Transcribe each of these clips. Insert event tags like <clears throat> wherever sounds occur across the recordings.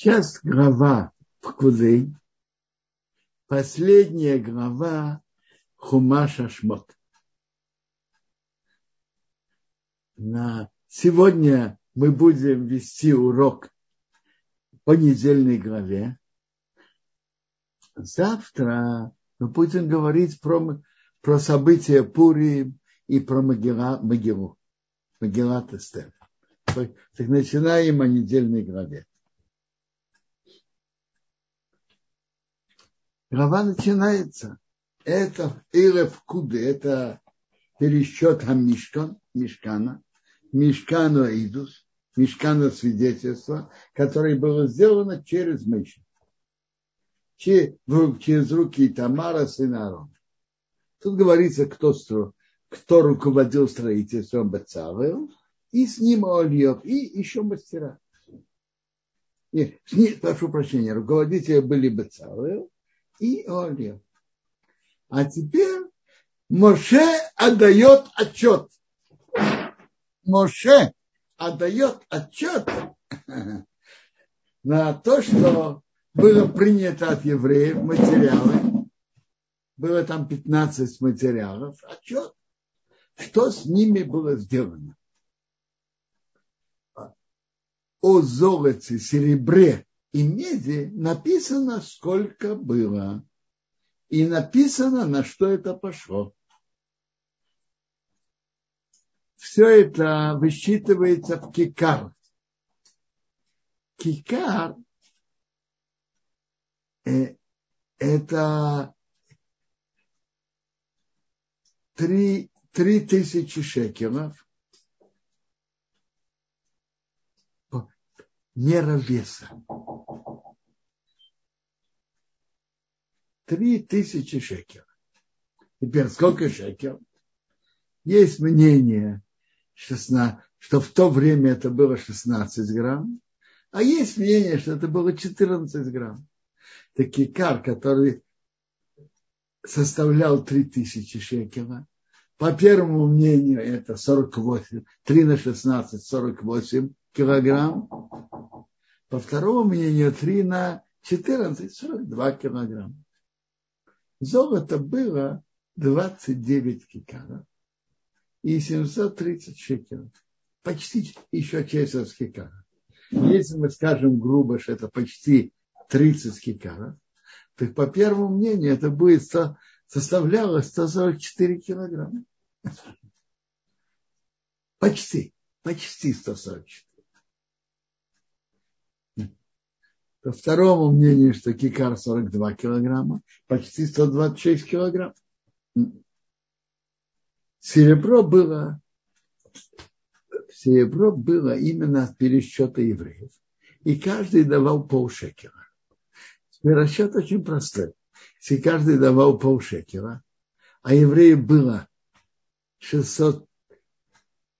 Сейчас глава Пкуды, последняя глава Хумаша Шмот. На сегодня мы будем вести урок по недельной главе. Завтра мы будем говорить про, про события Пури и про Магила, Магилу, Магилат Эстер. Так начинаем о недельной главе. Глава начинается. Это Илев Куды, это пересчет Хамишкан, Мишкана, Мишкану Идус, Мишкана свидетельства, которое было сделано через Мишу. Через руки Тамара, сына. Тут говорится, кто, кто руководил строительством Бацавел, и с ним Ольев, и еще мастера. Нет, прошу прощения, руководители были Бацавел, и Олев. А теперь Моше отдает отчет. Моше отдает отчет на то, что было принято от евреев материалы. Было там 15 материалов. Отчет, что с ними было сделано. О золоте, серебре и меди написано, сколько было. И написано, на что это пошло. Все это высчитывается в кикар. Кикар э, это три, тысячи шекелов мера веса. Тысячи шекелов. Теперь сколько шекел? Есть мнение, 16, что в то время это было 16 грамм, а есть мнение, что это было 14 грамм. Так кар, который составлял 3000 шекела, по первому мнению это 48, 3 на 16, 48 килограмм. По второму мнению 3 на 14, 42 килограмма. Золото было 29 кикаров и 730 шекелов. Почти еще часть кикаров. Если мы скажем грубо, что это почти 30 кикаров, то по первому мнению это будет составляло 144 килограмма. Почти, почти 144. По второму мнению, что кикар 42 килограмма, почти 126 килограмм. Серебро было, серебро было именно от пересчета евреев. И каждый давал полшекера. Расчет очень простой. Если каждый давал полшекера, а евреев было 603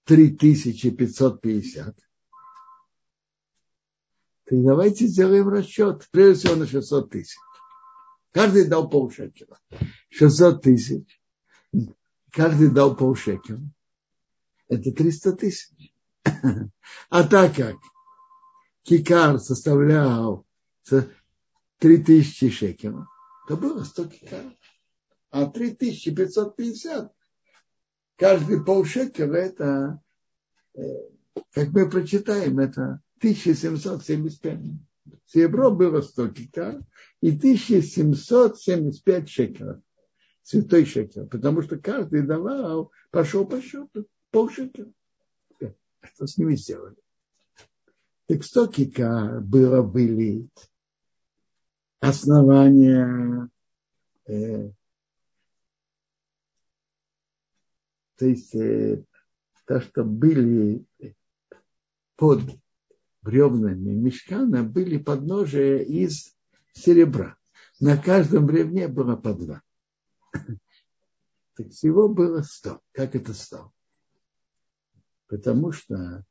550, так давайте сделаем расчет. Прежде всего на 600 тысяч. Каждый дал полшекера. 600 тысяч. Каждый дал полшекера. Это 300 тысяч. <laughs> А так как кикар составлял 3000 шекелов, то было 100 кикаров. А 3550, каждый полшекера, это, э, как мы прочитаем, это 1775. Серебро было 100 кикар и 1775 шекелов. Святой шекел. Потому что каждый давал, пошел по счету, пол шекела. Что с ними сделали? Так 100 кикар было вылить. Основание э, то есть э, то, что были под бревнами мешкана были подножия из серебра. На каждом бревне было по два. Так всего было сто. Как это сто? Потому что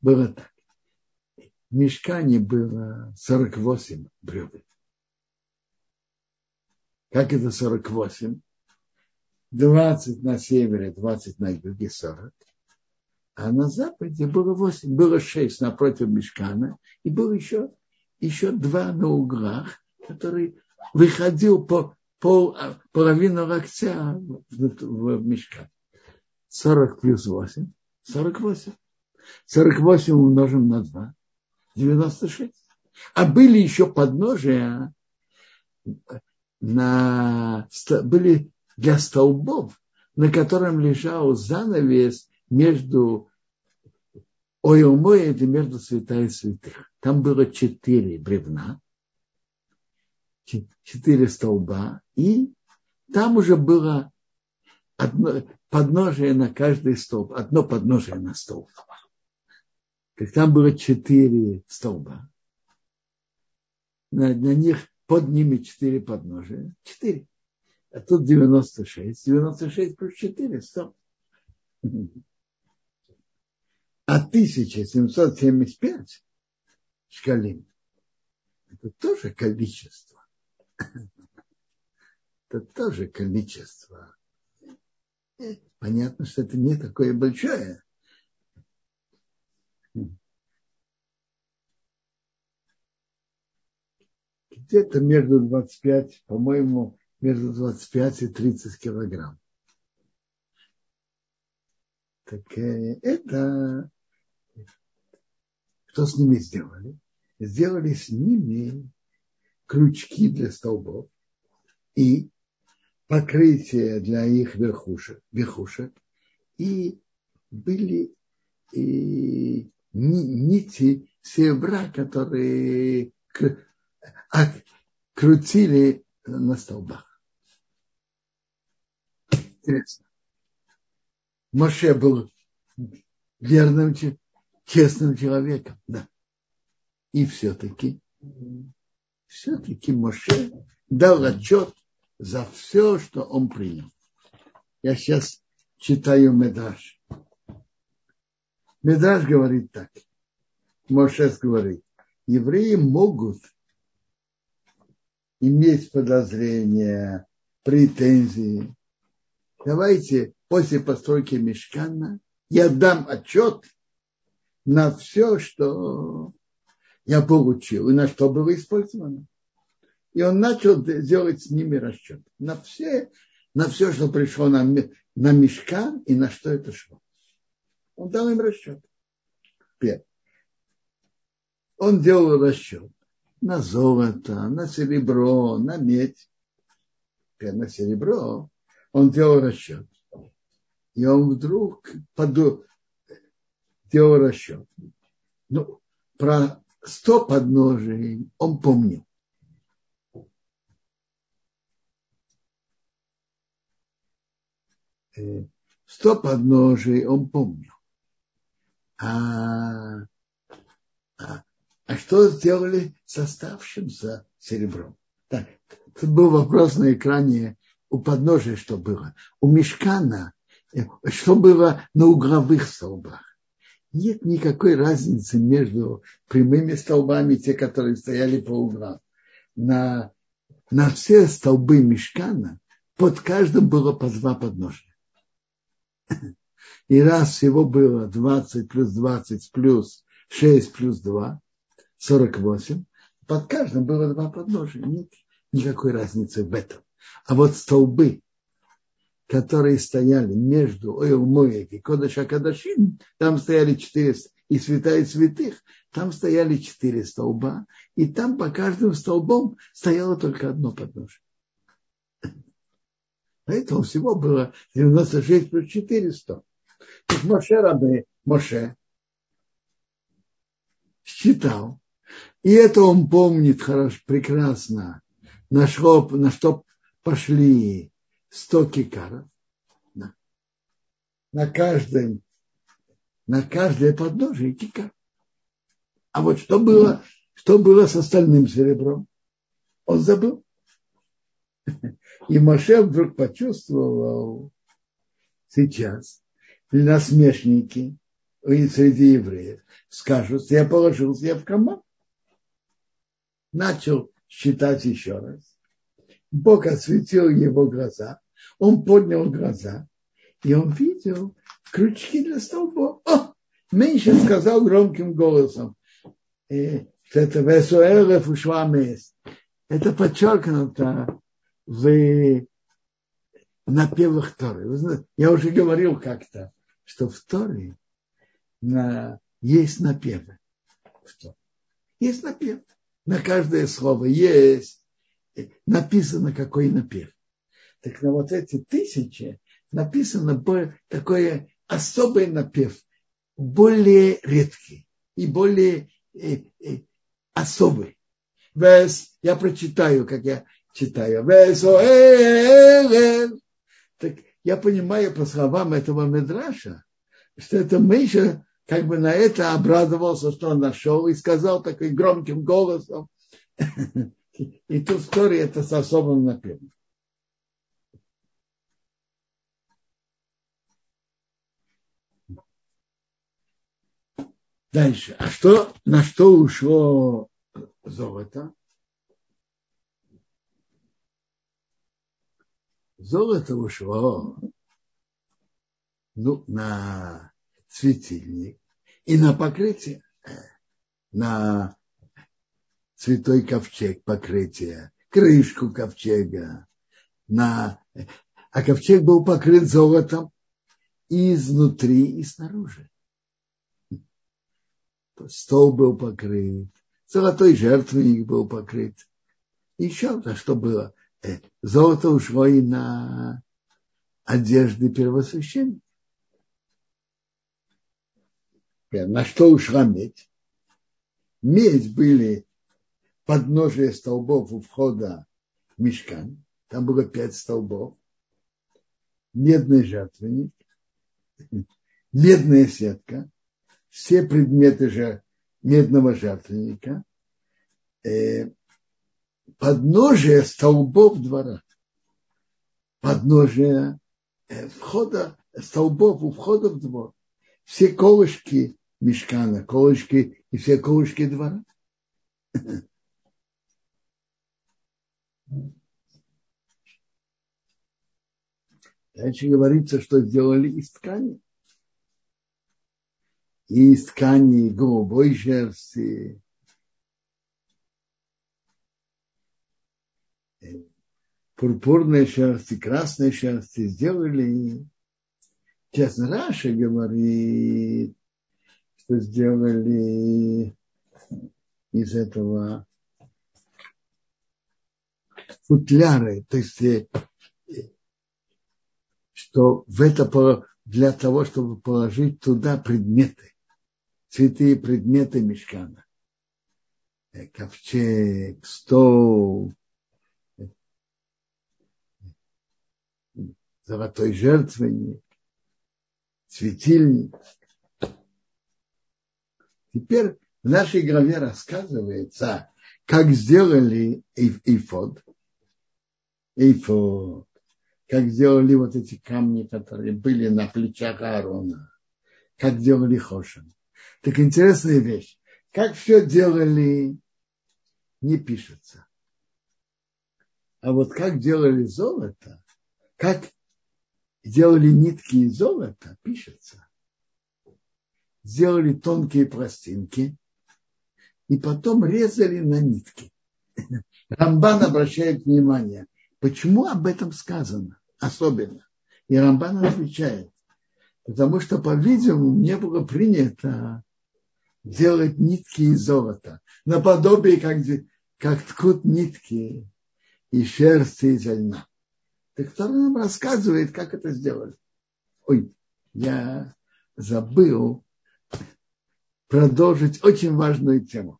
было так. В мешкане было 48 бревен. Как это 48? 20 на севере, 20 на юге, 40 а на западе было восемь, было шесть напротив Мешкана, и было еще еще два на углах, который выходил по пол, половину локтя в, в, в мешкан. 40 плюс 8, 48. 48 умножим на 2, 96. А были еще подножия на, были для столбов, на котором лежал занавес между Ойомоет и между святая святых. Там было четыре бревна, четыре столба, и там уже было одно, подножие на каждый столб, одно подножие на столб. Как там было четыре столба. На, на них, под ними четыре подножия. Четыре. А тут 96. 96 плюс 4, 100. А 1775 шкалин это тоже количество. <laughs> Это тоже количество. Понятно, что это не такое большое. Где-то между 25, по-моему, между 25 и 30 килограмм. Так э, это что с ними сделали? Сделали с ними крючки для столбов и покрытие для их верхушек, верхушек и были и нити серебра, которые а, крутили на столбах. Интересно. Моше был верным, честным человеком, да. И все-таки, все-таки Моше дал отчет за все, что он принял. Я сейчас читаю Медраж. Медраж говорит так. Мошес говорит, евреи могут иметь подозрения, претензии. Давайте после постройки мешкана я дам отчет на все, что я получил и на что было использовано. И он начал делать с ними расчет на все, на все, что пришло на, на мешкан и на что это шло. Он дал им расчет. Первый. Он делал расчет на золото, на серебро, на медь. На серебро он делал расчет. И он вдруг поду... делал расчет. Ну, про сто подножий он помнил. Э, сто подножий он помнил. А, а а что сделали с оставшимся серебром? Так, тут был вопрос на экране у подножия, что было. У мешкана, что было на угловых столбах. Нет никакой разницы между прямыми столбами, те, которые стояли по углам. На, на все столбы мешкана под каждым было по два подножия. И раз всего было 20 плюс 20 плюс 6 плюс 2, 48. Под каждым было два подножия. Нет никакой разницы в этом. А вот столбы, которые стояли между Ойл и Кодыша Кадашин, там стояли четыре, и святая святых, там стояли четыре столба, и там по каждым столбом стояло только одно подножие. Поэтому всего было 96 плюс 400. Так Моше Рабе, Моше считал, и это он помнит хорошо, прекрасно, на что, на что пошли 100 кикаров. На, на каждом, на каждое подножие кикар. А вот что было, что было с остальным серебром? Он забыл. И Моше вдруг почувствовал сейчас насмешники среди евреев скажут, я положил себя в команд начал считать еще раз. Бог осветил его глаза. Он поднял глаза, и он видел крючки для столбов. О! Меньше сказал громким голосом. Э, что это подчеркнуто в напевах Торы. Я уже говорил как-то, что в Торе на, есть напевы. Есть напев. На каждое слово есть написано, какой напев. Так на вот эти тысячи написано такой особый напев, более редкий и более э, э, особый. Я прочитаю, как я читаю. Вес, так я понимаю по словам этого Медраша, что это Миша как бы на это обрадовался, что он нашел, и сказал такой громким голосом. <laughs> И тут история это с особым напевом. Дальше. А что, на что ушло золото? Золото ушло ну, на светильник и на покрытие, на святой ковчег покрытие, крышку ковчега, на... а ковчег был покрыт золотом и изнутри, и снаружи. Стол был покрыт, золотой жертвенник был покрыт. Еще на что было? Э, золото ушло и на одежды первосвященника. На что ушла медь? Медь были подножие столбов у входа в мешкан. Там было пять столбов. Медный жертвенник, медная сетка, все предметы же медного жертвенника, э, подножие столбов двора, подножие э, входа, столбов у входа в двор, все колышки мешкана, колышки и все колышки двора. <laughs> Дальше говорится, что сделали из ткани. И из ткани голубой шерсти, пурпурной шерсти, красной шерсти сделали. Сейчас Раша говорит, что сделали из этого футляры, то есть э, что в это для того, чтобы положить туда предметы, святые предметы мешкана. Э, ковчег, стол, э, золотой жертвенник, светильник. Теперь в нашей главе рассказывается, как сделали эйфод. Эйфод как сделали вот эти камни, которые были на плечах Аарона, как делали Хошин. Так интересная вещь. Как все делали, не пишется. А вот как делали золото, как делали нитки из золота, пишется. Сделали тонкие пластинки и потом резали на нитки. <laughs> Рамбан обращает внимание, почему об этом сказано особенно. И Рамбан отвечает, потому что, по-видимому, не было принято делать нитки из золота, наподобие, как, как ткут нитки и шерсти из льна. Так кто нам рассказывает, как это сделали? Ой, я забыл продолжить очень важную тему.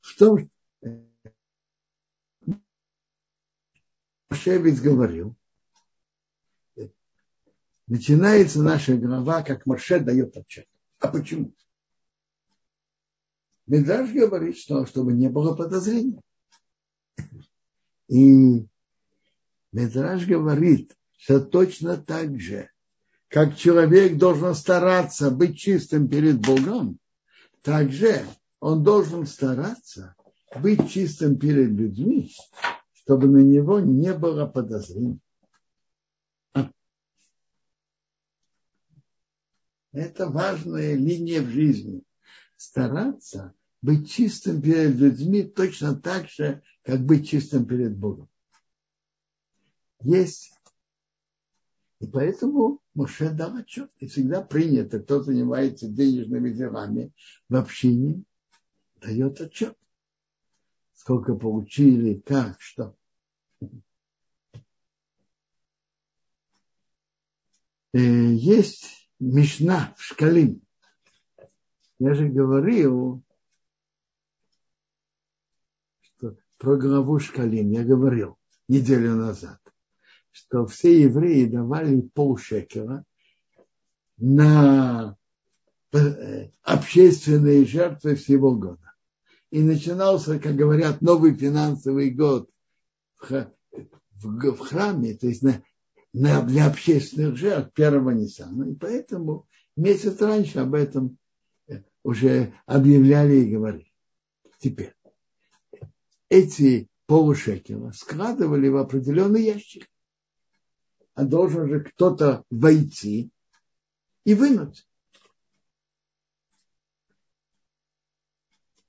В том, Шевец говорил, начинается наша глава, как Моше дает отчет. А почему? Медраж говорит, что чтобы не было подозрений. И Медраж говорит, что точно так же, как человек должен стараться быть чистым перед Богом, так же он должен стараться быть чистым перед людьми, чтобы на него не было подозрений. Это важная линия в жизни. Стараться быть чистым перед людьми точно так же, как быть чистым перед Богом. Есть. И поэтому Моше дал отчет. И всегда принято, кто занимается денежными делами в общине, дает отчет. Сколько получили, как, что. Э, есть Мишна в Шкалим. Я же говорил, что про главу Шкалим я говорил неделю назад, что все евреи давали полшекера на э, общественные жертвы всего года. И начинался, как говорят, новый финансовый год в, храме, то есть на, на, для общественных жертв первого Ниссана. И поэтому месяц раньше об этом э, уже объявляли и говорили. Теперь эти полушекела складывали в определенный ящик. А должен же кто-то войти и вынуть.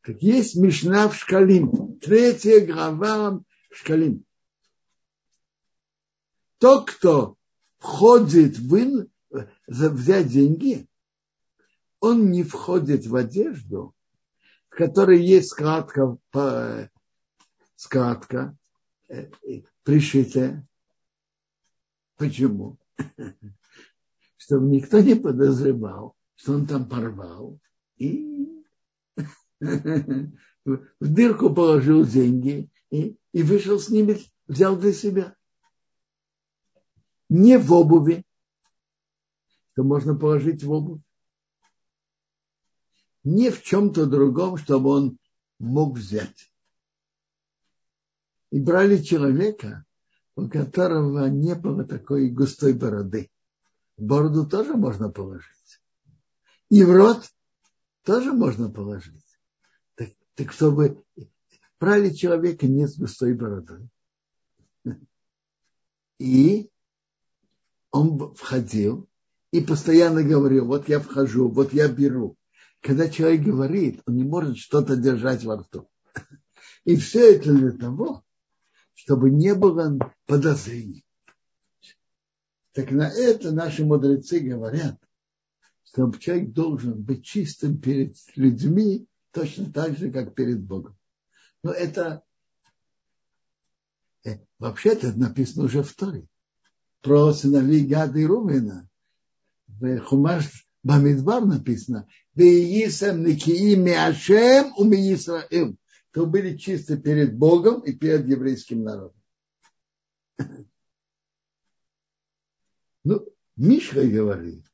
Как есть Мишна в Шкалим, третья глава в Шкалим. Тот, кто входит в взять деньги, он не входит в одежду, в которой есть складка, складка э, пришитая. Почему? <laughs> Чтобы никто не подозревал, что он там порвал и <laughs> в дырку положил деньги и, и вышел с ними, взял для себя не в обуви, то можно положить в обувь, не в чем-то другом, чтобы он мог взять. И брали человека, у которого не было такой густой бороды. Бороду тоже можно положить. И в рот тоже можно положить. Так, чтобы брали человека не с густой бородой. И он входил и постоянно говорил, вот я вхожу, вот я беру. Когда человек говорит, он не может что-то держать во рту. И все это для того, чтобы не было подозрений. Так на это наши мудрецы говорят, что человек должен быть чистым перед людьми точно так же, как перед Богом. Но это э, вообще-то написано уже в Торе про сыновей Гада и Рувена. В Хумаш Бамидбар написано, «Веисам никии миашем у Исраил». То были чисты перед Богом и перед еврейским народом. <laughs> Ну, Мишка говорит,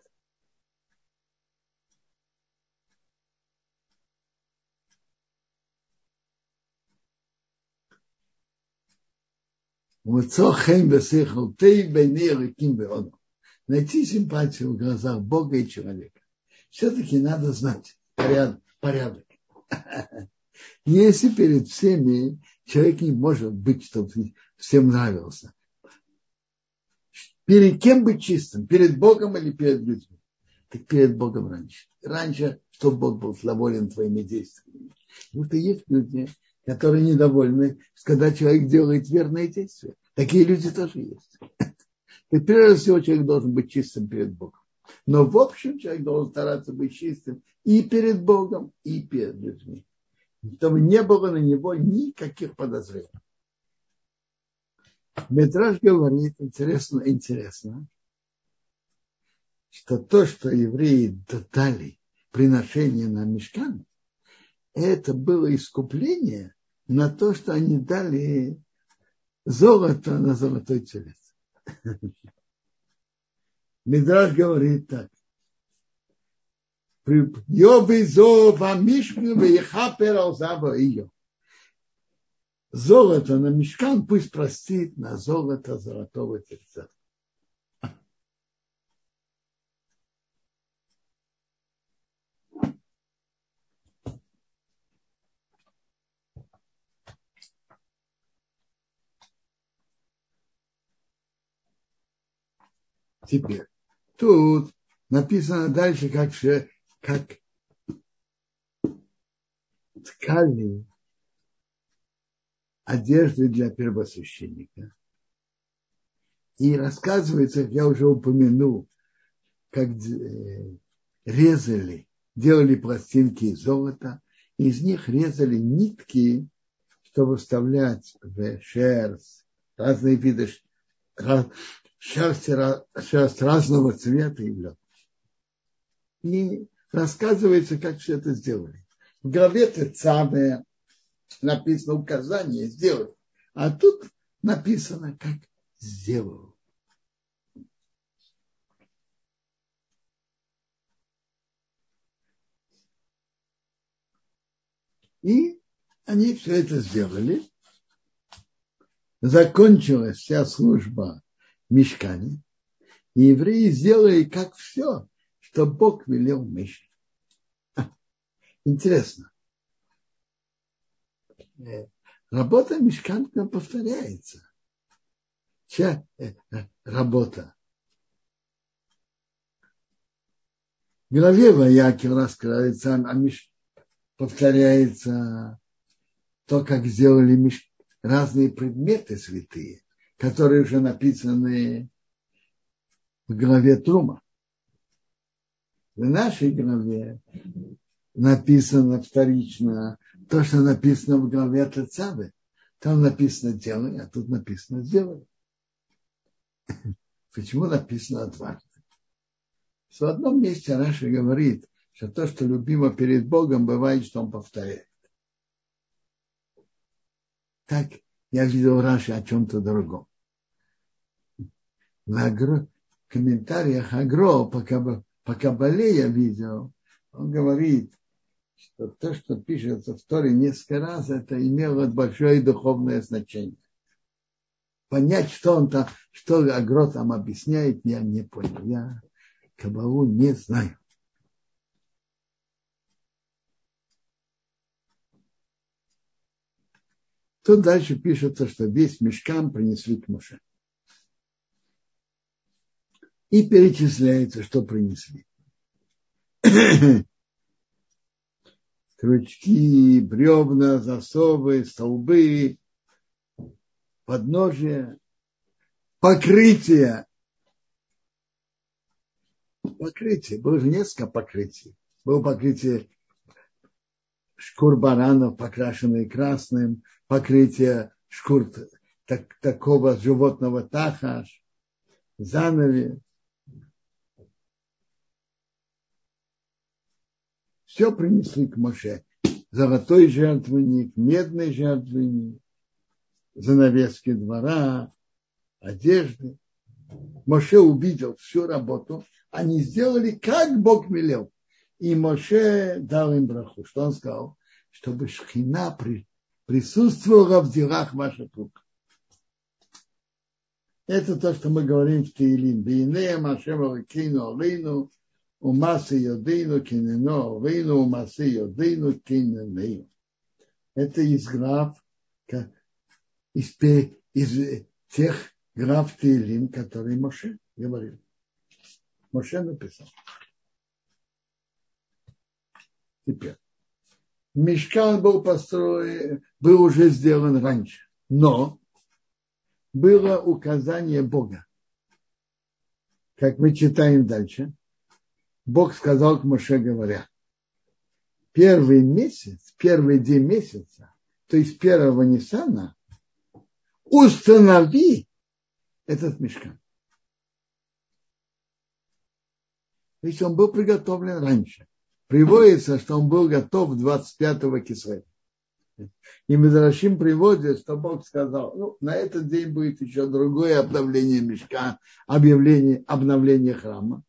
Найти симпатию в глазах Бога и человека. Все-таки надо знать порядок. порядок. <laughs> Если перед всеми человек не может быть, чтобы всем нравился. Перед кем быть чистым? Перед Богом или перед людьми? Так перед Богом раньше. Раньше, чтобы Бог был доволен твоими действиями. Вот и есть люди, которые недовольны, когда человек делает верные действия. Такие люди тоже есть. И прежде всего человек должен быть чистым перед Богом. Но в общем человек должен стараться быть чистым и перед Богом, и перед людьми. Чтобы не было на него никаких подозрений. Метраж говорит, интересно, интересно, что то, что евреи дали приношение на мешкан, это было искупление на то, что они дали золото на золотой телец. <laughs> Мидраж говорит так. Золото на мешкан пусть простит на золото золотого тельца. Теперь, тут написано дальше, как, как ткали одежды для первосвященника. И рассказывается, я уже упомянул, как э, резали, делали пластинки из золота, и из них резали нитки, чтобы вставлять в шерсть, разные виды шерсти, шерсть разного цвета и лед. И рассказывается, как все это сделали. В главе Тецаве написано указание сделать, а тут написано, как сделал. И они все это сделали. Закончилась вся служба Мешкане. И евреи сделали как все, что Бог велел Мише. Интересно. Э, работа Мешкана повторяется. Чья э, э, работа? В главе Ваякер раскрывается, а Миш повторяется то, как сделали Миш разные предметы святые, которые уже написаны в главе Трума. В нашей главе написано вторично то, что написано в главе Тацавы. Там написано делай, а тут написано сделай. <laughs> Почему написано дважды? В одном месте Раша говорит, что то, что любимо перед Богом, бывает, что он повторяет. Так я видел Раши о чем-то другом. В комментариях Агро по, по Кабале я видел, он говорит, что то, что пишется в Торе несколько раз, это имело большое духовное значение. Понять, что он там, что Агро там объясняет, я не понял. Я Кабалу не знаю. Тут дальше пишется, что весь мешкам принесли к Моше. И перечисляется, что принесли. <coughs> Крючки, бревна, засовы, столбы, подножия, покрытие. Покрытие. Было же несколько покрытий. Было покрытие шкур баранов, покрашенные красным, покрытие шкур так, такого животного тахаш, занавес. Все принесли к Моше. Золотой жертвенник, медный жертвенник, занавески двора, одежды. Моше увидел всю работу. Они сделали, как Бог велел. И Моше дал им браху. Что он сказал? Чтобы шхина при, присутствовала в делах ваших рук. Это то, что мы говорим в Таилим. Бейнея Машем Алакину Алину, Умасы Йодейну Кинено Алину, Умасы Йодейну Киненею. Это из глав, из, из тех глав Таилим, которые Моше говорил. Моше написал. Теперь. Мешкан был построен, был уже сделан раньше, но было указание Бога. Как мы читаем дальше, Бог сказал к Моше, говоря, первый месяц, первый день месяца, то есть первого Ниссана, установи этот мешкан. То есть он был приготовлен раньше приводится, что он был готов 25-го кисвета. И Мидрашим приводит, что Бог сказал, ну, на этот день будет еще другое обновление мешка, объявление, обновление храма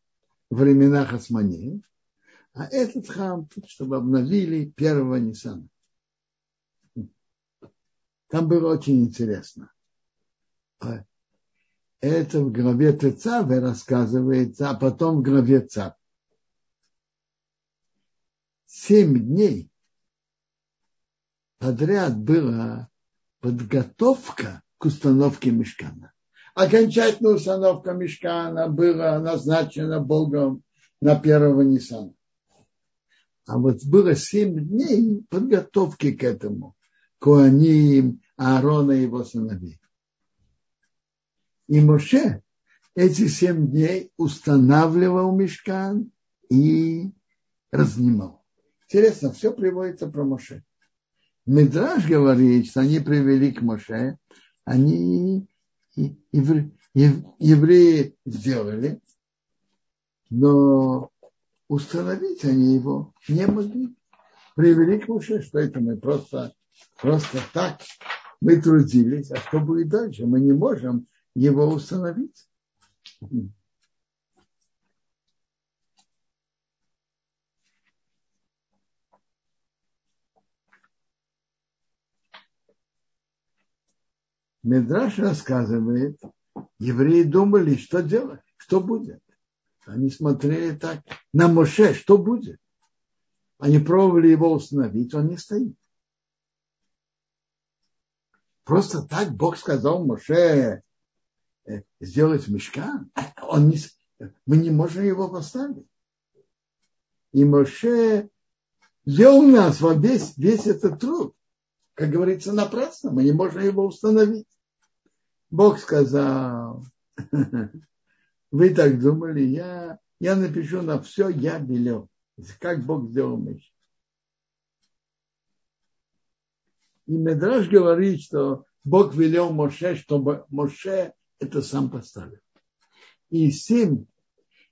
времена Хасманеев. А этот храм, чтобы обновили первого Ниссана. Там было очень интересно. Это в главе Тецаве рассказывается, а потом в главе Цав семь дней подряд была подготовка к установке мешкана. Окончательная установка мешкана была назначена Богом на первого Ниссана. А вот было семь дней подготовки к этому. Куаним, Аарона и его сыновей. И Моше эти семь дней устанавливал мешкан и разнимал. Интересно, все приводится про Моше. Медраж говорит, что они привели к Моше, они евреи сделали, но установить они его не могли. Привели к Моше, что это мы просто, просто так мы трудились, а что будет дальше? Мы не можем его установить. Медраш рассказывает, евреи думали, что делать, что будет. Они смотрели так на Моше, что будет. Они пробовали его установить, он не стоит. Просто так Бог сказал Моше э, сделать мешкан. Он не, мы не можем его поставить. И Моше сделал нас весь, весь этот труд. Как говорится, напрасно. Мы не можем его установить. Бог сказал, <laughs> вы так думали, я, я напишу на все, я велел. Как Бог сделал мышь. И Медраж говорит, что Бог велел Моше, чтобы Моше это сам поставил. И семь,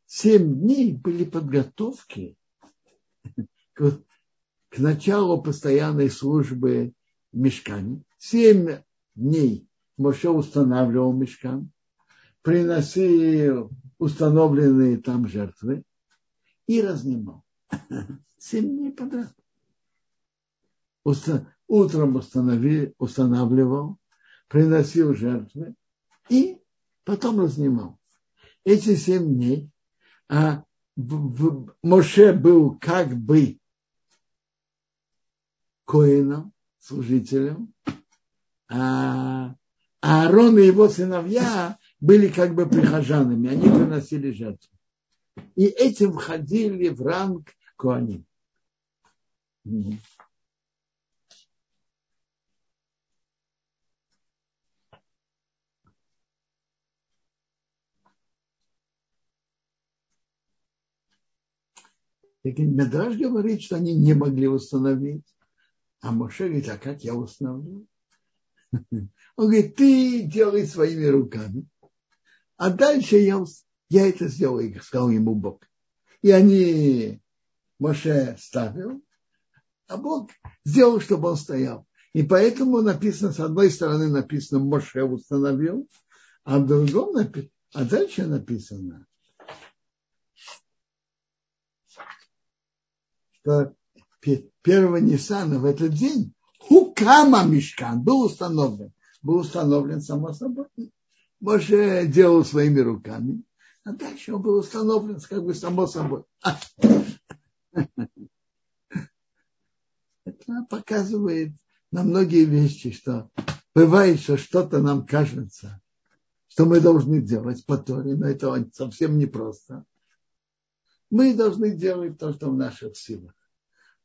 семь дней были подготовки <laughs> к, к началу постоянной службы в мешкане. Семь дней Моше устанавливал мешкан, приносил установленные там жертвы и разнимал. <laughs> Семь дней подряд. Утром устанавливал, приносил жертвы и потом разнимал. Эти семь дней а Моше был как бы коином, служителем, а Аарон и его сыновья были как бы прихожанами, они приносили жертву. И этим входили в ранг Коаним. Так Медраж говорит, что они не могли установить. А Моше говорит, а как я установлю? <laughs> Он говорит, ты делай своими руками. А дальше я, я это сделаю, сказал ему Бог. И они, Моше ставил, а Бог сделал, чтобы он стоял. И поэтому написано, с одной стороны написано, Моше установил, а в другом написано, а дальше написано, что первого Ниссана в этот день Хукама Мишкан был установлен. Был установлен само собой. Моше делал своими руками, а дальше он был установлен как бы само собой. <laughs> Это показывает на многие вещи, что бывает, что что-то нам кажется, что мы должны делать по Торе, но это совсем непросто. Мы должны делать то, что в наших силах.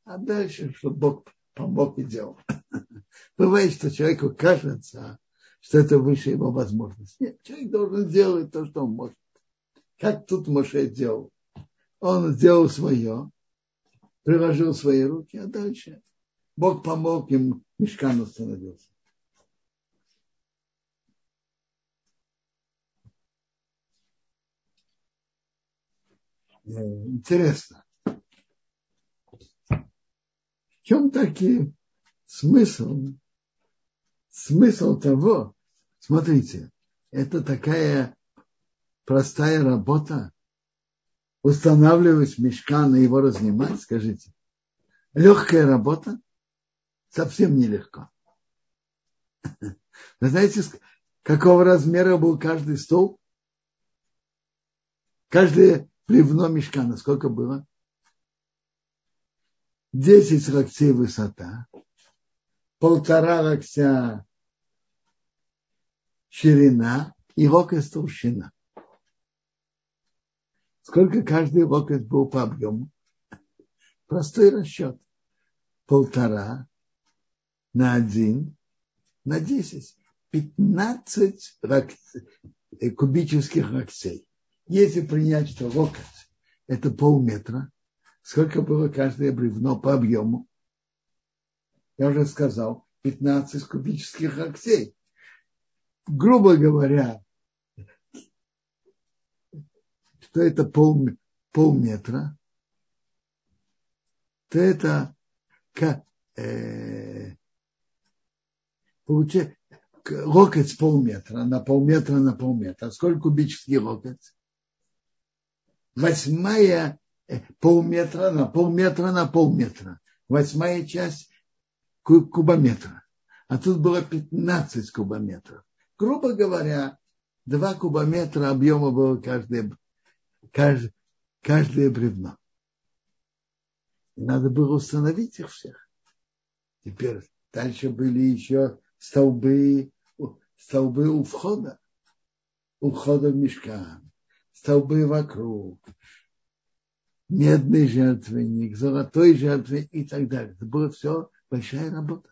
А дальше, что Бог помог и делал. <laughs> Бывает, что человеку кажется, что это выше его возможности. Нет, человек должен делать то, что он может. Как тут Моше делал? Он сделал свое, приложил свои руки, а дальше Бог помог им, мешкан остановился. Э, интересно чем таки смысл? Смысл того, смотрите, это такая простая работа, устанавливать мешкан и его разнимать, скажите. Легкая работа? Совсем нелегко. <laughs> Вы знаете, какого размера был каждый стол? Каждое плевно мешкана сколько было? 10 локтей высота, полтора локтя ширина и локоть толщина. Сколько каждый локоть был по объему? Простой расчет. Полтора на один на десять. Пятнадцать э, кубических локтей. Если принять, что локоть – это полметра, сколько было каждое бревно по объему? Я уже сказал, 15 кубических локтей. Грубо говоря, что это пол, полметра, то это э, получается локоть полметра на полметра на полметра. Сколько кубический локоть? Восьмая э, полметра на полметра на полметра. Восьмая часть кубометра. А тут было 15 кубометров. Грубо говоря, 2 кубометра объема было каждое, каждое, каждое бревно. Надо было установить их всех. Теперь дальше были еще столбы, столбы у входа, у входа в мешкан, столбы вокруг, медный жертвенник, золотой жертвенник и так далее. Это было все большая работа.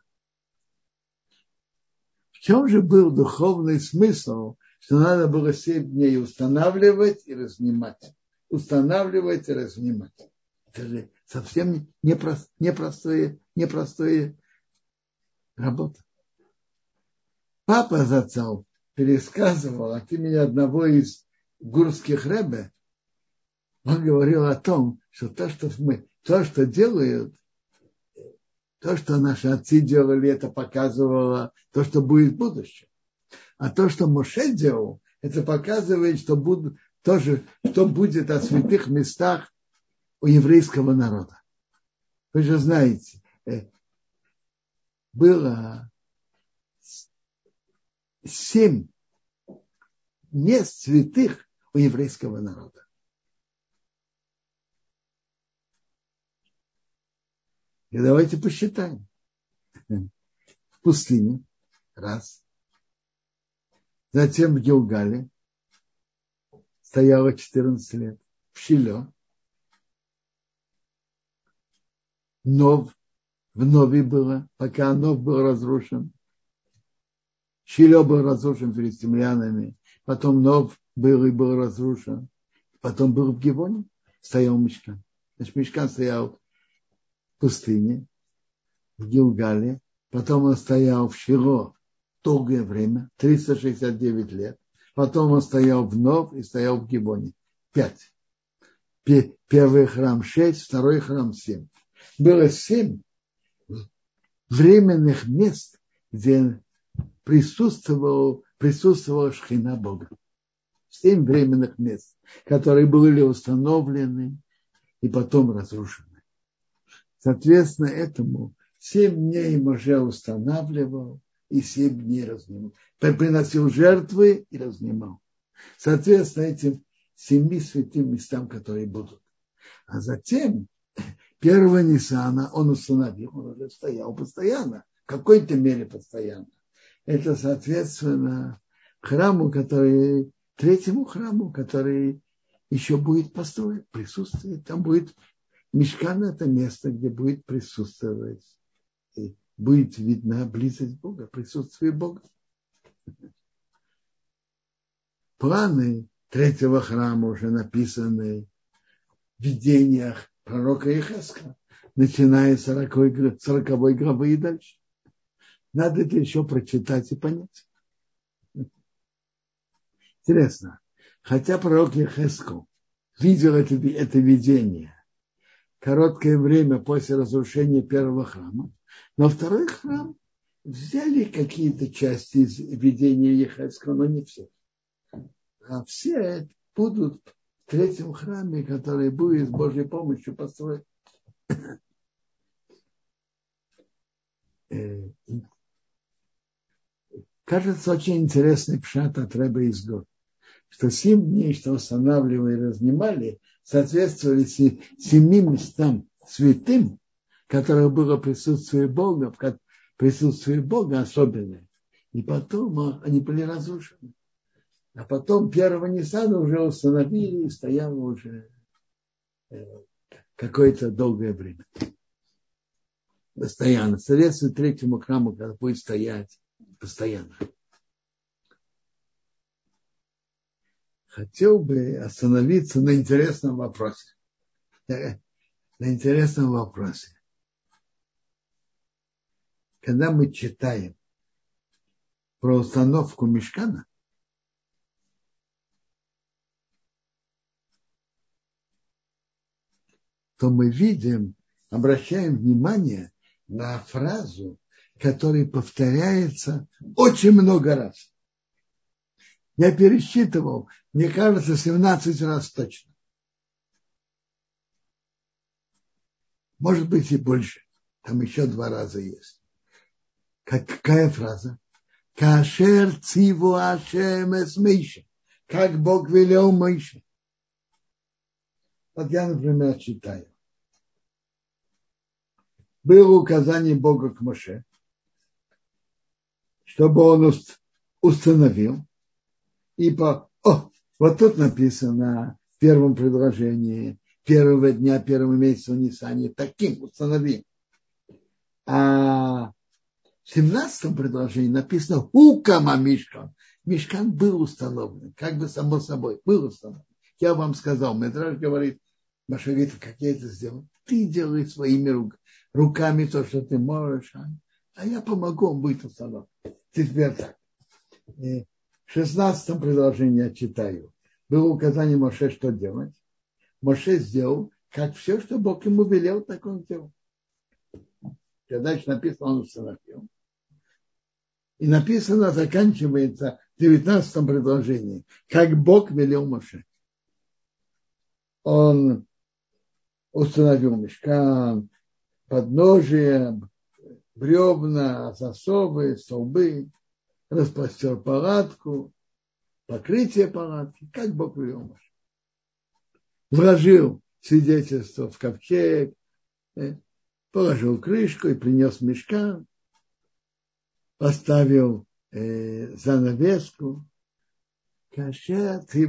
В чем же был духовный смысл, что надо было семь дней устанавливать и разнимать? Устанавливать и разнимать. Это же совсем непрост, непростое работа. Папа Зацал пересказывал от имени одного из гурских рэбе, он говорил о том, что то, что мы, то, что делают, то, что наши отцы делали, это показывало то, что будет в будущем. А то, что Моше делал, это показывает, что будут, тоже, что будет о святых местах у еврейского народа. Вы же знаете, э, было семь мест святых у еврейского народа. И давайте посчитаем. В пустыне. Раз. Затем в Гилгале. Стояло 14 лет. В Шиле. Нов. В Нове было, пока Нов был разрушен. Шиле был разрушен филистимлянами. Потом Нов был и был разрушен. Потом был в Гивоне. Стоял Мешкан. Значит, Мешкан стоял пустыне, в Гилгале, потом он стоял в Шило долгое время, 369 лет, потом он стоял в Нов и стоял в Гибоне. Пять. Первый храм шесть, второй храм семь. Было семь временных мест, где присутствовал, присутствовала шхина Бога. Семь временных мест, которые были установлены и потом разрушены. Соответственно, этому семь дней Моше устанавливал и семь дней разнимал. Приносил жертвы и разнимал. Соответственно, этим семи святым местам, которые будут. А затем первого Ниссана он установил, он уже стоял постоянно, в какой-то мере постоянно. Это, соответственно, храму, который, третьему храму, который еще будет построен, присутствует, там будет Мешкан – это место, где будет присутствовать, будет видна близость Бога, присутствие Бога. Планы третьего храма уже написаны в видениях пророка Ихеска, начиная с 40, 40 главы и дальше. Надо это еще прочитать и понять. Интересно, хотя пророк Ехеску видел это, это видение, короткое время после разрушения первого храма. Но второй храм взяли какие-то части из видения Ехальского, но не все. А все будут в третьем храме, который будет с Божьей помощью построен. Э, кажется, очень интересный пшат от Рэба из год что семь дней, что устанавливали и разнимали, соответствовали семи местам святым, которых было присутствие Бога, присутствие Бога особенное. И потом а, они были разрушены. А потом первого Ниссана уже установили и стояло уже э, какое-то долгое время. Постоянно. Соответствует третьему храму, будет стоять постоянно. Хотел бы остановиться на интересном вопросе. На интересном вопросе. Когда мы читаем про установку мешкана, то мы видим, обращаем внимание на фразу, которая повторяется очень много раз. Я пересчитывал, мне кажется, 17 раз точно. Может быть и больше. Там еще два раза есть. Как, какая фраза? Кашер циву ашем эсмейша. Как Бог велел Моише. Вот я, например, читаю. Было указание Бога к Моше, чтобы он установил. И по... О, вот тут написано в первом предложении первого дня, первого месяца в Нисане, таким установил. А в 17 предложении написано «Хукама Мишкан». Мишкан был установлен, как бы само собой, был установлен. Я вам сказал, Медраж говорит, Маша говорит, как я это сделал? Ты делай своими руками то, что ты можешь, а, а я помогу, он будет установлен. Теперь так. 16 предложении я читаю. Было указание Моше, что делать. Моше сделал, как все, что Бог ему велел, так он сделал. Дальше написано, он установил. И написано, заканчивается в 19 предложении, как Бог велел Моше. Он установил мешкан, подножие, бревна, засовы, столбы, распростер палатку, покрытие палатки, как Бог велел Моше. Вложил свидетельство в ковчег, э, положил крышку и принес мешкан, поставил э, занавеску. Кашер ты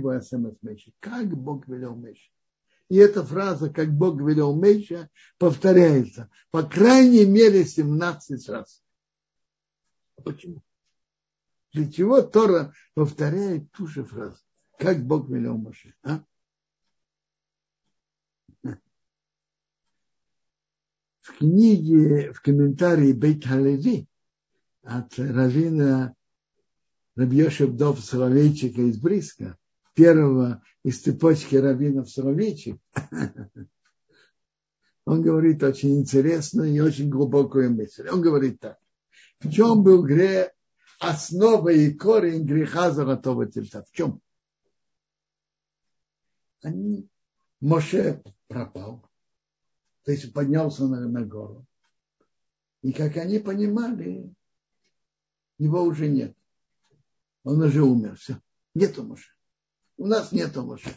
Как Бог велел Меша. И эта фраза, как Бог велел Мейша, повторяется по крайней мере 17 раз. А почему? Для чего Тора повторяет ту же фразу? Как Бог велел Моше? А? В книге, в комментарии Бейт Халеви от равина Рабьешев Дов Соловейчика из Бриска, первого из цепочки раввинов Соловейчик, <laughs> он говорит очень интересную и очень глубокую мысль. Он говорит так. В чем был грех, основа и корень греха золотого тельца? В чем? Они, Моше пропал, то есть поднялся на, на гору. И как они понимали, его уже нет. Он уже умер, все. Нету Моше. У нас нет Моше.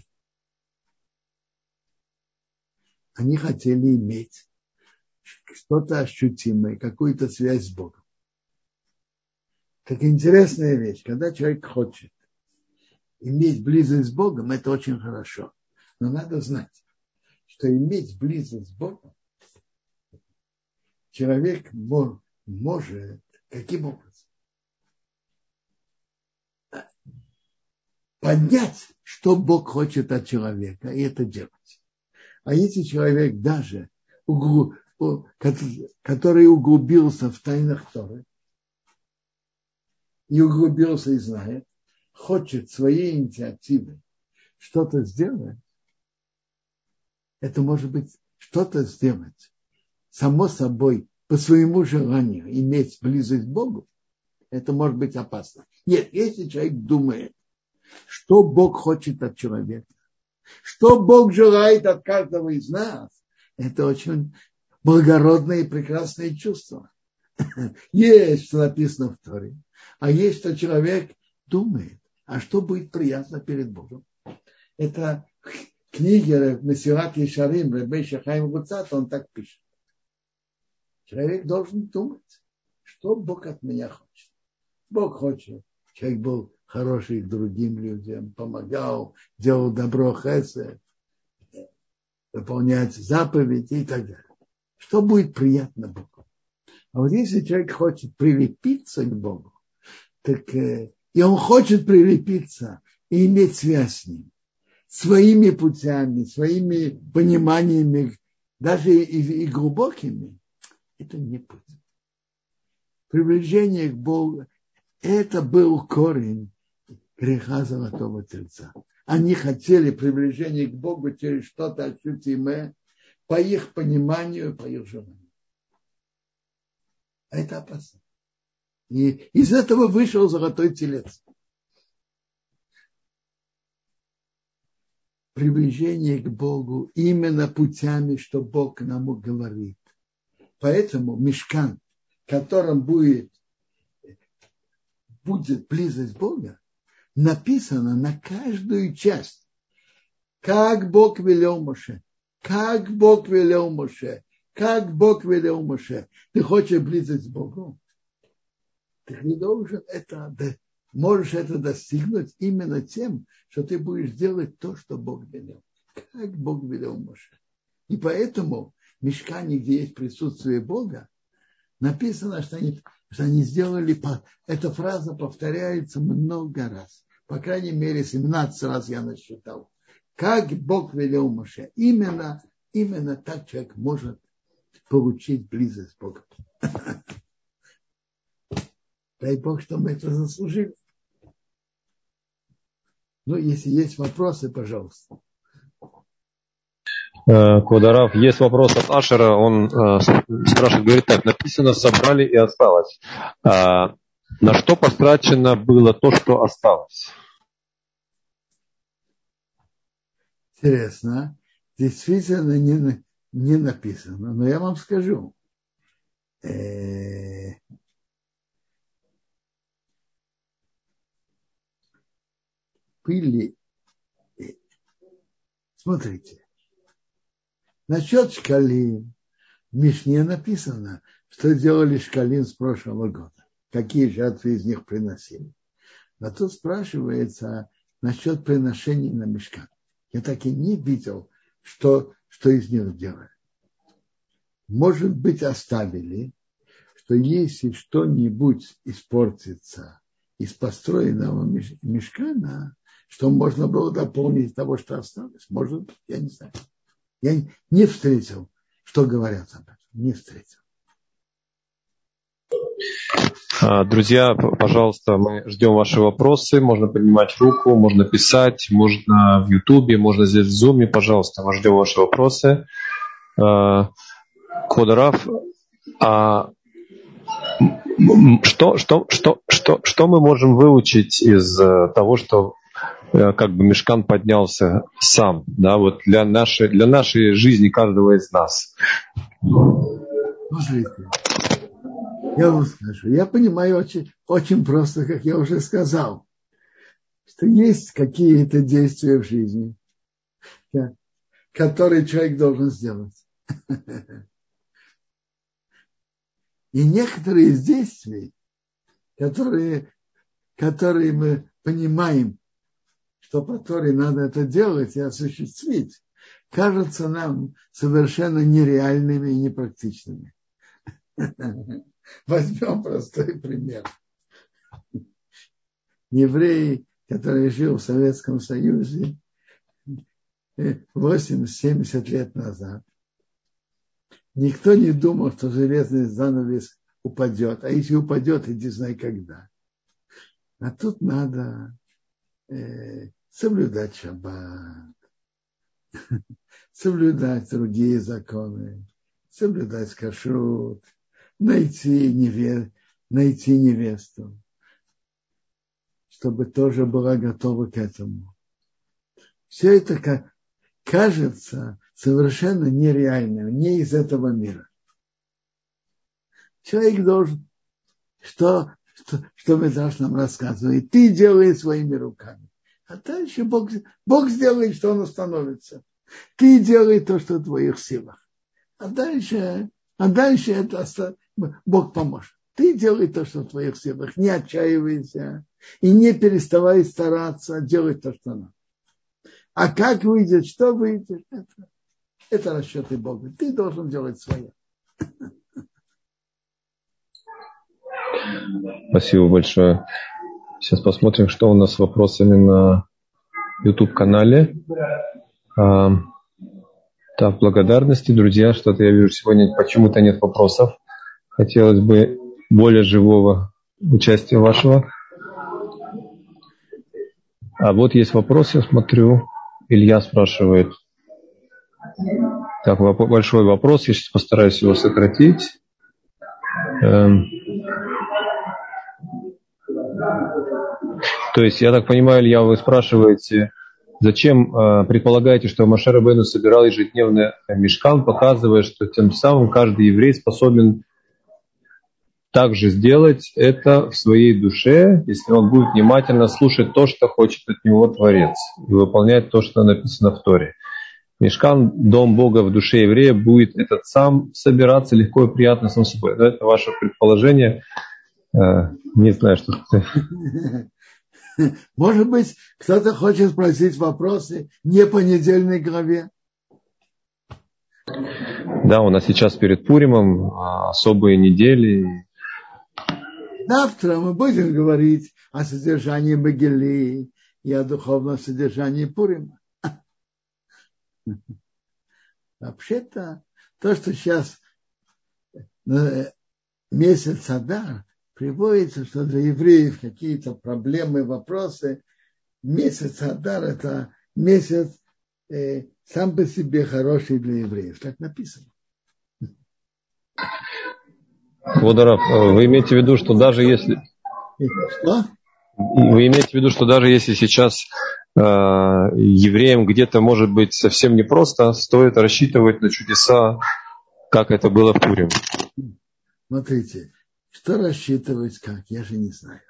Они хотели иметь что-то ощутимое, какую-то связь с Богом. Как интересная вещь, когда человек хочет иметь близость с Богом, это очень хорошо. Но надо знать, что иметь близость с Богом человек может каким образом? понять, что Бог хочет от человека, и это делать. А если человек даже, который углубился в тайнах Торы, и углубился и знает, хочет своей инициативой что-то сделать, это может быть что-то сделать само собой по своему желанию иметь близость к Богу, это может быть опасно. Нет, если человек думает, что Бог хочет от человека. Что Бог желает от каждого из нас. Это очень благородное и прекрасное чувство. <laughs> Есть, что написано в Торе. А есть, что человек думает, а что будет приятно перед Богом. Это в книге Месилат Ишарим Ребей Шахаим Гуцат, он так пишет. Человек должен думать, что Бог от меня хочет. Бог хочет, человек был хороший к другим людям, помогал, делал добро хесед. выполнять заповеди и так далее. Что будет приятно Богу? А вот если человек хочет прилепиться к Богу, так э, и он хочет прилепиться и иметь связь с ним, своими путями, своими пониманиями, даже и, и глубокими, это не путь. Приближение к Богу, это был корень греха золотого тельца. Они хотели приближение к Богу через что-то ощутимое по их пониманию, по их желанию. А это опасно. И из этого вышел золотой телец. Приближение к Богу именно путями, что Бог нам говорит. Поэтому мешкан, которым будет, будет близость Бога, написано на каждую часть, как Бог велел Моше, как Бог велел Моше, как Бог велел Моше. Ты хочешь близость с Богом? Ты не должен это, можешь это достигнуть именно тем, что ты будешь делать то, что Бог велел. Как Бог велел Моше. И поэтому в мешкане, где есть присутствие Бога, написано, что они, что они сделали, эта фраза повторяется много раз. По крайней мере, 17 раз я насчитал. Как Бог велел Моше. Именно, именно так человек может получить близость с Богом. Дай Бог, что мы это заслужили. Ну, если есть вопросы, пожалуйста. Э, Квадарав, есть вопрос от Ашера, он э, спрашивает, говорит так, написано собрали и осталось. А, на что потрачено было то, что осталось? Интересно. Действительно не, не написано, но я вам скажу. Э, были... Смотрите, насчет шкалин в Мишне написано, что делали шкалин с прошлого года, какие жертвы из них приносили. Но тут спрашивается насчет приношений на мешкан. Я так и не видел, что, что из них делали. Может быть, оставили, что если что-нибудь испортится из построенного мешкана, что можно было дополнить того, что осталось. Может быть, я не знаю. Я не встретил, что говорят об этом. Не встретил. А, друзья, пожалуйста, мы ждем ваши вопросы. Можно поднимать руку, можно писать, можно в Ютубе, можно здесь в Зуме. Пожалуйста, мы ждем ваши вопросы. А, Кодорав, а что, что, что, что, что мы можем выучить из э, того, что как бы мешкан поднялся сам, да, вот для нашей, для нашей жизни каждого из нас. Смотрите, я вам скажу, я понимаю очень, очень просто, как я уже сказал, что есть какие-то действия в жизни, которые человек должен сделать. <laughs> И некоторые из действий, которые, которые мы понимаем, что по Торе надо это делать и осуществить, кажутся нам совершенно нереальными и непрактичными. Возьмем простой пример. Еврей, который жил в Советском Союзе 80-70 лет назад, никто не думал, что железный занавес упадет. А если упадет, иди знай когда. А тут надо э, соблюдать шаббат, соблюдать другие законы, соблюдать кашрут, найти, неве, найти невесту, чтобы тоже была готова к этому. Все это кажется совершенно нереальным, не из этого мира. Человек должен, что, что, что Медраж нам рассказывает, ты делай своими руками. А дальше Бог, Бог сделает, что он остановится. Ты делай то, что в твоих силах. А дальше, а дальше это Бог поможет. Ты делай то, что в твоих силах. Не отчаивайся. И не переставай стараться делать то, что надо. А как выйдет, что выйдет, это, Это расчеты Бога. Ты должен делать свое. Спасибо большое. Сейчас посмотрим, что у нас с вопросами на YouTube-канале. А, так, благодарности, друзья. Что-то я вижу сегодня почему-то нет вопросов. Хотелось бы более живого участия вашего. А вот есть вопрос, я смотрю. Илья спрашивает. Так, большой вопрос. Я сейчас постараюсь его сократить. То есть, я так понимаю, Илья, вы спрашиваете, зачем э, предполагаете, что Машер Бену собирал ежедневный мешкан, показывая, что тем самым каждый еврей способен также сделать это в своей душе, если он будет внимательно слушать то, что хочет от него Творец, и выполнять то, что написано в Торе. Мешкан, дом Бога в душе еврея, будет этот сам собираться легко и приятно сам собой. Это ваше предположение. Э, не знаю, что. <laughs> Может быть, кто-то хочет спросить вопросы не по недельной главе. Да, у нас сейчас перед Пуримом а, особые недели. Завтра мы будем говорить о содержании Могилы и о духовном содержании Пурима. <laughs> Вообще-то, то, что сейчас э, месяц Адар, приводится, что для евреев какие-то проблемы, вопросы. Месяц Адар – это месяц э, сам по себе хороший для евреев. Так написано. Водоров, вы имеете в виду, что даже если... Что? Вы имеете в виду, что даже если сейчас э, евреям где-то может быть совсем непросто, стоит рассчитывать на чудеса, как это было в Пурим. Смотрите, что рассчитывать как, я же не знаю.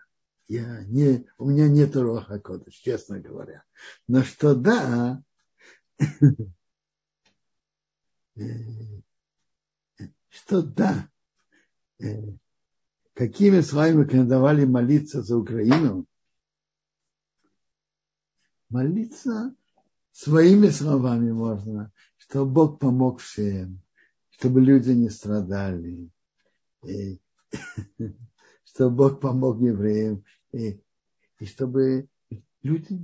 Я не, у меня нет Руаха Кодыш, честно говоря. Но что да, что да, какими словами рекомендовали молиться за Украину, молиться своими словами можно, чтобы Бог помог всем, чтобы люди не страдали, <laughs> чтобы Бог помог евреям, и, и чтобы люди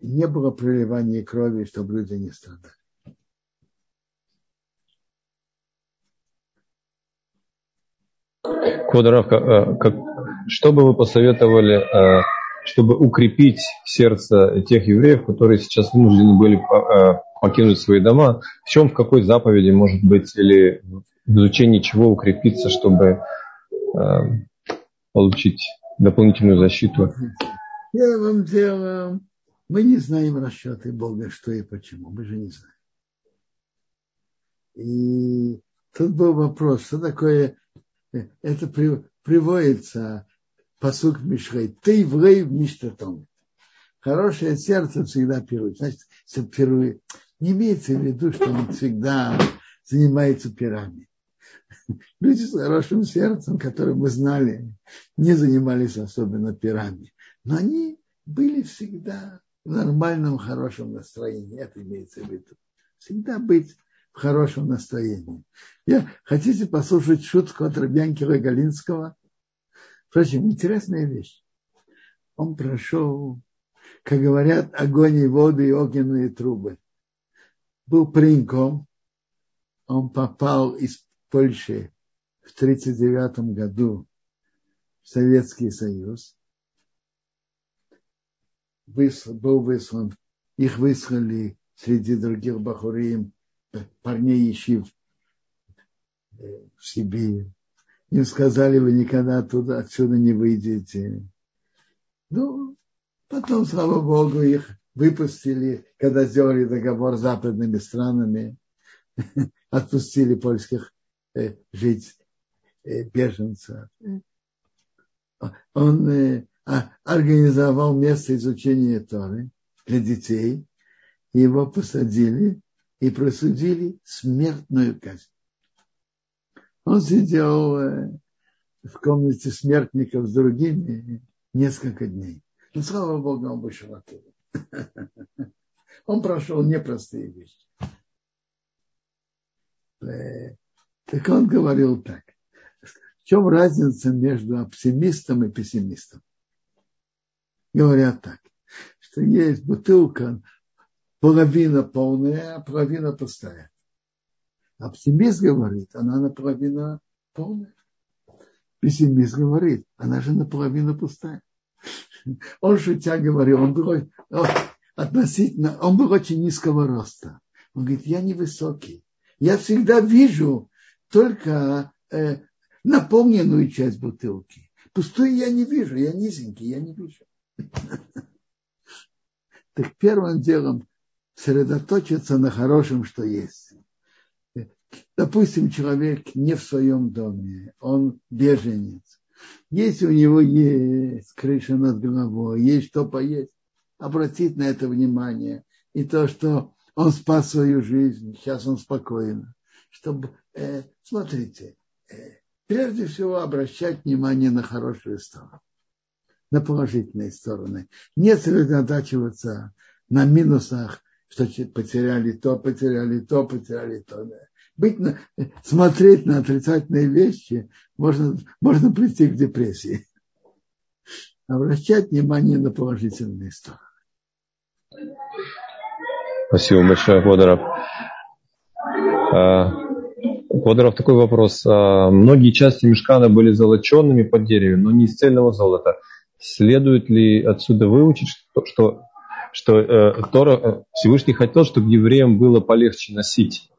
не было проливания крови, чтобы люди не страдали. Квадоров, э, как, что бы вы посоветовали, э, чтобы укрепить сердце тех евреев, которые сейчас вынуждены были э, покинуть свои дома? В чем, в какой заповеди, может быть, или в изучении чего укрепиться, чтобы получить дополнительную защиту? Первым делом мы не знаем расчеты Бога, что и почему. Мы же не знаем. И тут был вопрос, что такое это приводится посук Мишрей. Ты влей в Миштатом. Хорошее сердце всегда пирует. Значит, пирует. Не имеется в виду, что он всегда занимается пирами. <laughs> Люди с хорошим сердцем, которые мы знали, не занимались особенно пирами. Но они были всегда в нормальном, хорошем настроении. Это имеется в виду. Всегда быть в хорошем настроении. Я, хотите послушать шутку от Рабьянкила Галинского? Впрочем, интересная вещь. Он прошел, как говорят, огонь и воды и огненные трубы. Был пареньком, он попал из Польши в 1939 году в Советский Союз. был выслан, их выслали среди других бахурим парней ищи э, в Сибирь. Им сказали, вы никогда оттуда, отсюда не выйдете. Ну, потом, слава Богу, их выпустили, когда сделали договор с западными странами, <laughs> отпустили польских э, жить э, беженцев. Он э, а, организовал место изучения Торы для детей, его посадили и просудили смертную казнь. Он сидел э, в комнате смертников с другими несколько дней. Но, слава Богу, он вышел оттуда. <laughs> Он прошел непростые вещи. Так он говорил так. В чем разница между оптимистом и пессимистом? Говорят так, что есть бутылка половина полная, а половина пустая. Оптимист говорит, она наполовину полная. Пессимист говорит, она же наполовину пустая. Он шутя говорил, он был относительно, он был очень низкого роста. Он говорит, я невысокий. Я всегда вижу только э, наполненную часть бутылки. Пустую я не вижу, я низенький, я не вижу. <laughs> Так первым делом сосредоточиться на хорошем, что есть. Допустим, человек не в своем доме, он беженец. Если у него есть крыша над головой, есть что поесть, обратить на это внимание. И то, что он спас свою жизнь, сейчас он спокойно. Чтобы, э, смотрите, э, прежде всего обращать внимание на хорошие стороны, на положительные стороны. Не сосредотачиваться на минусах, что потеряли то, потеряли то, потеряли то. Да. Быть на, смотреть на отрицательные вещи можно, можно прийти к депрессии. Обращать внимание на положительные стороны. Спасибо большое, Водоров. А, Водоров, такой вопрос. А, многие части мешкана были золоченными под деревом, но не из цельного золота. Следует ли отсюда выучить, что, что, что э, Тора, э, Всевышний хотел, чтобы евреям было полегче носить?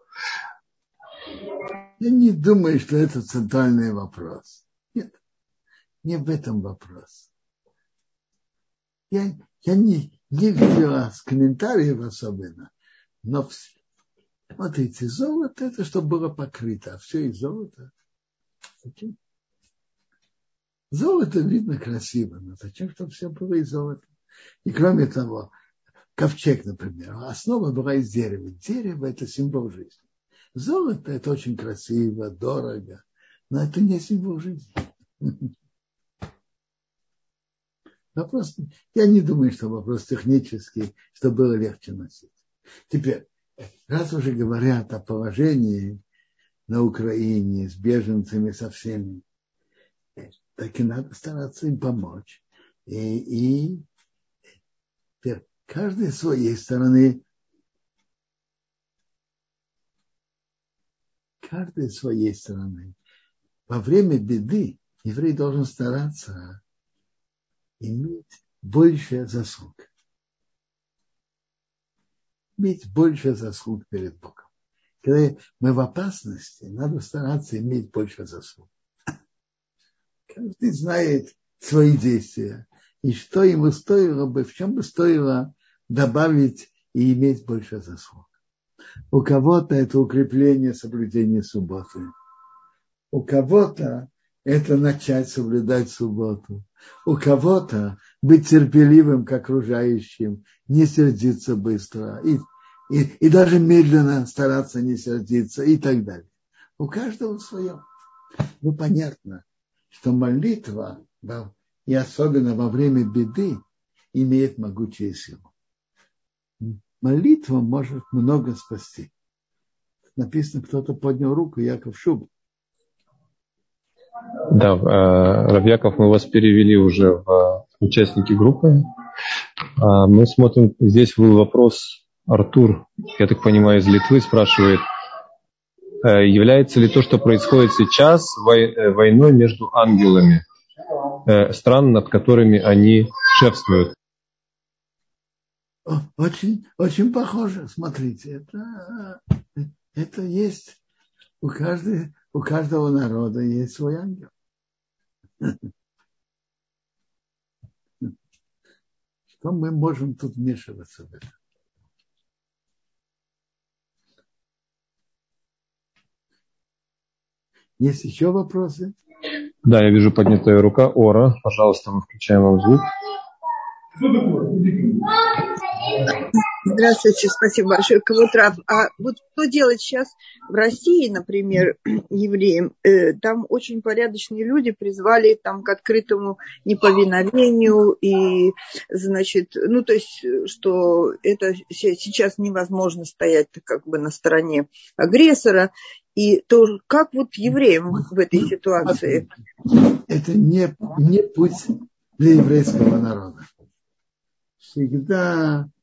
Я не думаю, что это центральный вопрос. Нет, не в этом вопрос. Я, я не, не видела комментариев особенно, но смотрите, золото это чтобы было покрыто, а все из золота. Зачем? Золото видно красиво, но зачем, чтобы все было из золота? И кроме того, ковчег, например, основа была из дерева. Дерево – это символ жизни. Золото – это очень красиво, дорого, но это не символ жизни. <laughs> Вопрос, я не думаю, что вопрос технический, что было легче носить. Теперь, раз уже говорят о положении на Украине с беженцами, со всеми, так и надо стараться им помочь. И, и каждый с своей стороны, каждый с своей стороны. Во время беды еврей должен стараться иметь больше заслуг. Иметь больше заслуг перед Богом. Когда мы в опасности, надо стараться иметь больше заслуг. Каждый знает свои действия. И что ему стоило бы, в чем бы стоило добавить и иметь больше заслуг. У кого-то это укрепление соблюдения субботы. У кого-то это начать соблюдать субботу. У кого-то быть терпеливым к окружающим, не сердиться быстро и, и, и даже медленно стараться не сердиться и так далее. У каждого свое. Ну, понятно, что молитва, и особенно во время беды, имеет могучую силу. Молитва может много спасти. Написано, кто-то поднял руку, Яков Шуб. Да, э, Равьяков, мы вас перевели уже в участники группы. А, мы смотрим, здесь был вопрос Артур, я так понимаю, из Литвы спрашивает, э, является ли то, что происходит сейчас, э, войной между ангелами стран, над которыми они шефствуют? Очень, очень похоже, смотрите, это, это есть у каждого, у каждого народа есть свой ангел. Что мы можем тут вмешиваться в это? Есть еще вопросы? Да, я вижу поднятая рука. Ора, пожалуйста, мы включаем вам звук. Здравствуйте, спасибо большое, Кавутрав. А вот что делать сейчас в России, например, <clears throat> евреям? Э, там очень порядочные люди призвали там к открытому неповиновению и, значит, ну то есть, что это сейчас невозможно стоять как бы на стороне агрессора. И то, как вот евреям в этой ситуации? Это не, не путь для еврейского народа. Всегда, э,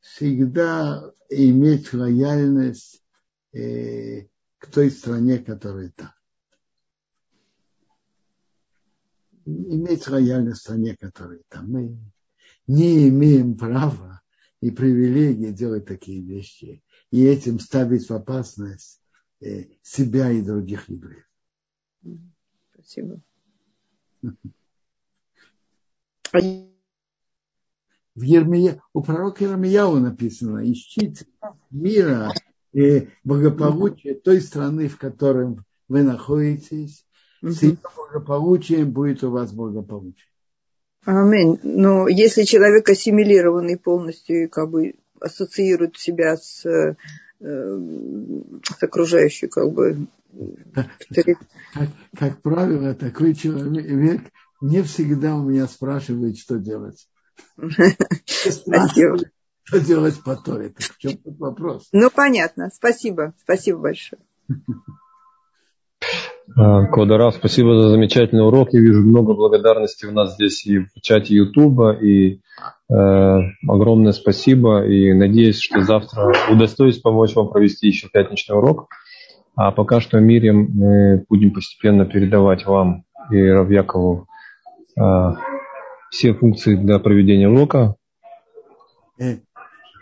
всегда иметь лояльность э, к той стране, которая там. Иметь лояльность к стране, которая там. Мы не имеем права и привилегии делать такие вещи и этим ставить в опасность э, себя и других евреев. Спасибо. <laughs> В Ермия, у пророка Ермияу написано, ищите мира и благополучия той страны, в которой вы находитесь. С ее благополучием будет у вас благополучие. Аминь. Но если человек ассимилированный полностью и как бы ассоциирует себя с, э, с окружающей как бы как, как правило, такой человек не всегда у меня спрашивает, что делать. Спасибо. Что делать по Торе? Так в чем тут вопрос? Ну, понятно. Спасибо. Спасибо большое. А, Квадарав, спасибо за замечательный урок. Я вижу много благодарности у нас здесь и в чате Ютуба, и э, огромное спасибо. И надеюсь, что завтра удостоюсь помочь вам провести еще пятничный урок. А пока что Мирим мы будем постепенно передавать вам и Равьякову э, все функции для проведения урока. Э,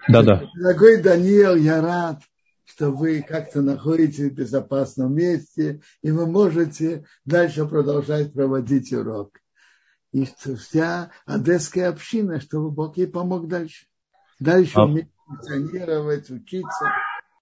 Да-да. Дорогой Даниил, я рад, что вы как-то находитесь в безопасном месте, и вы можете дальше продолжать проводить урок. И вся одесская община, чтобы Бог ей помог дальше. Дальше А- уметь функционировать, учиться.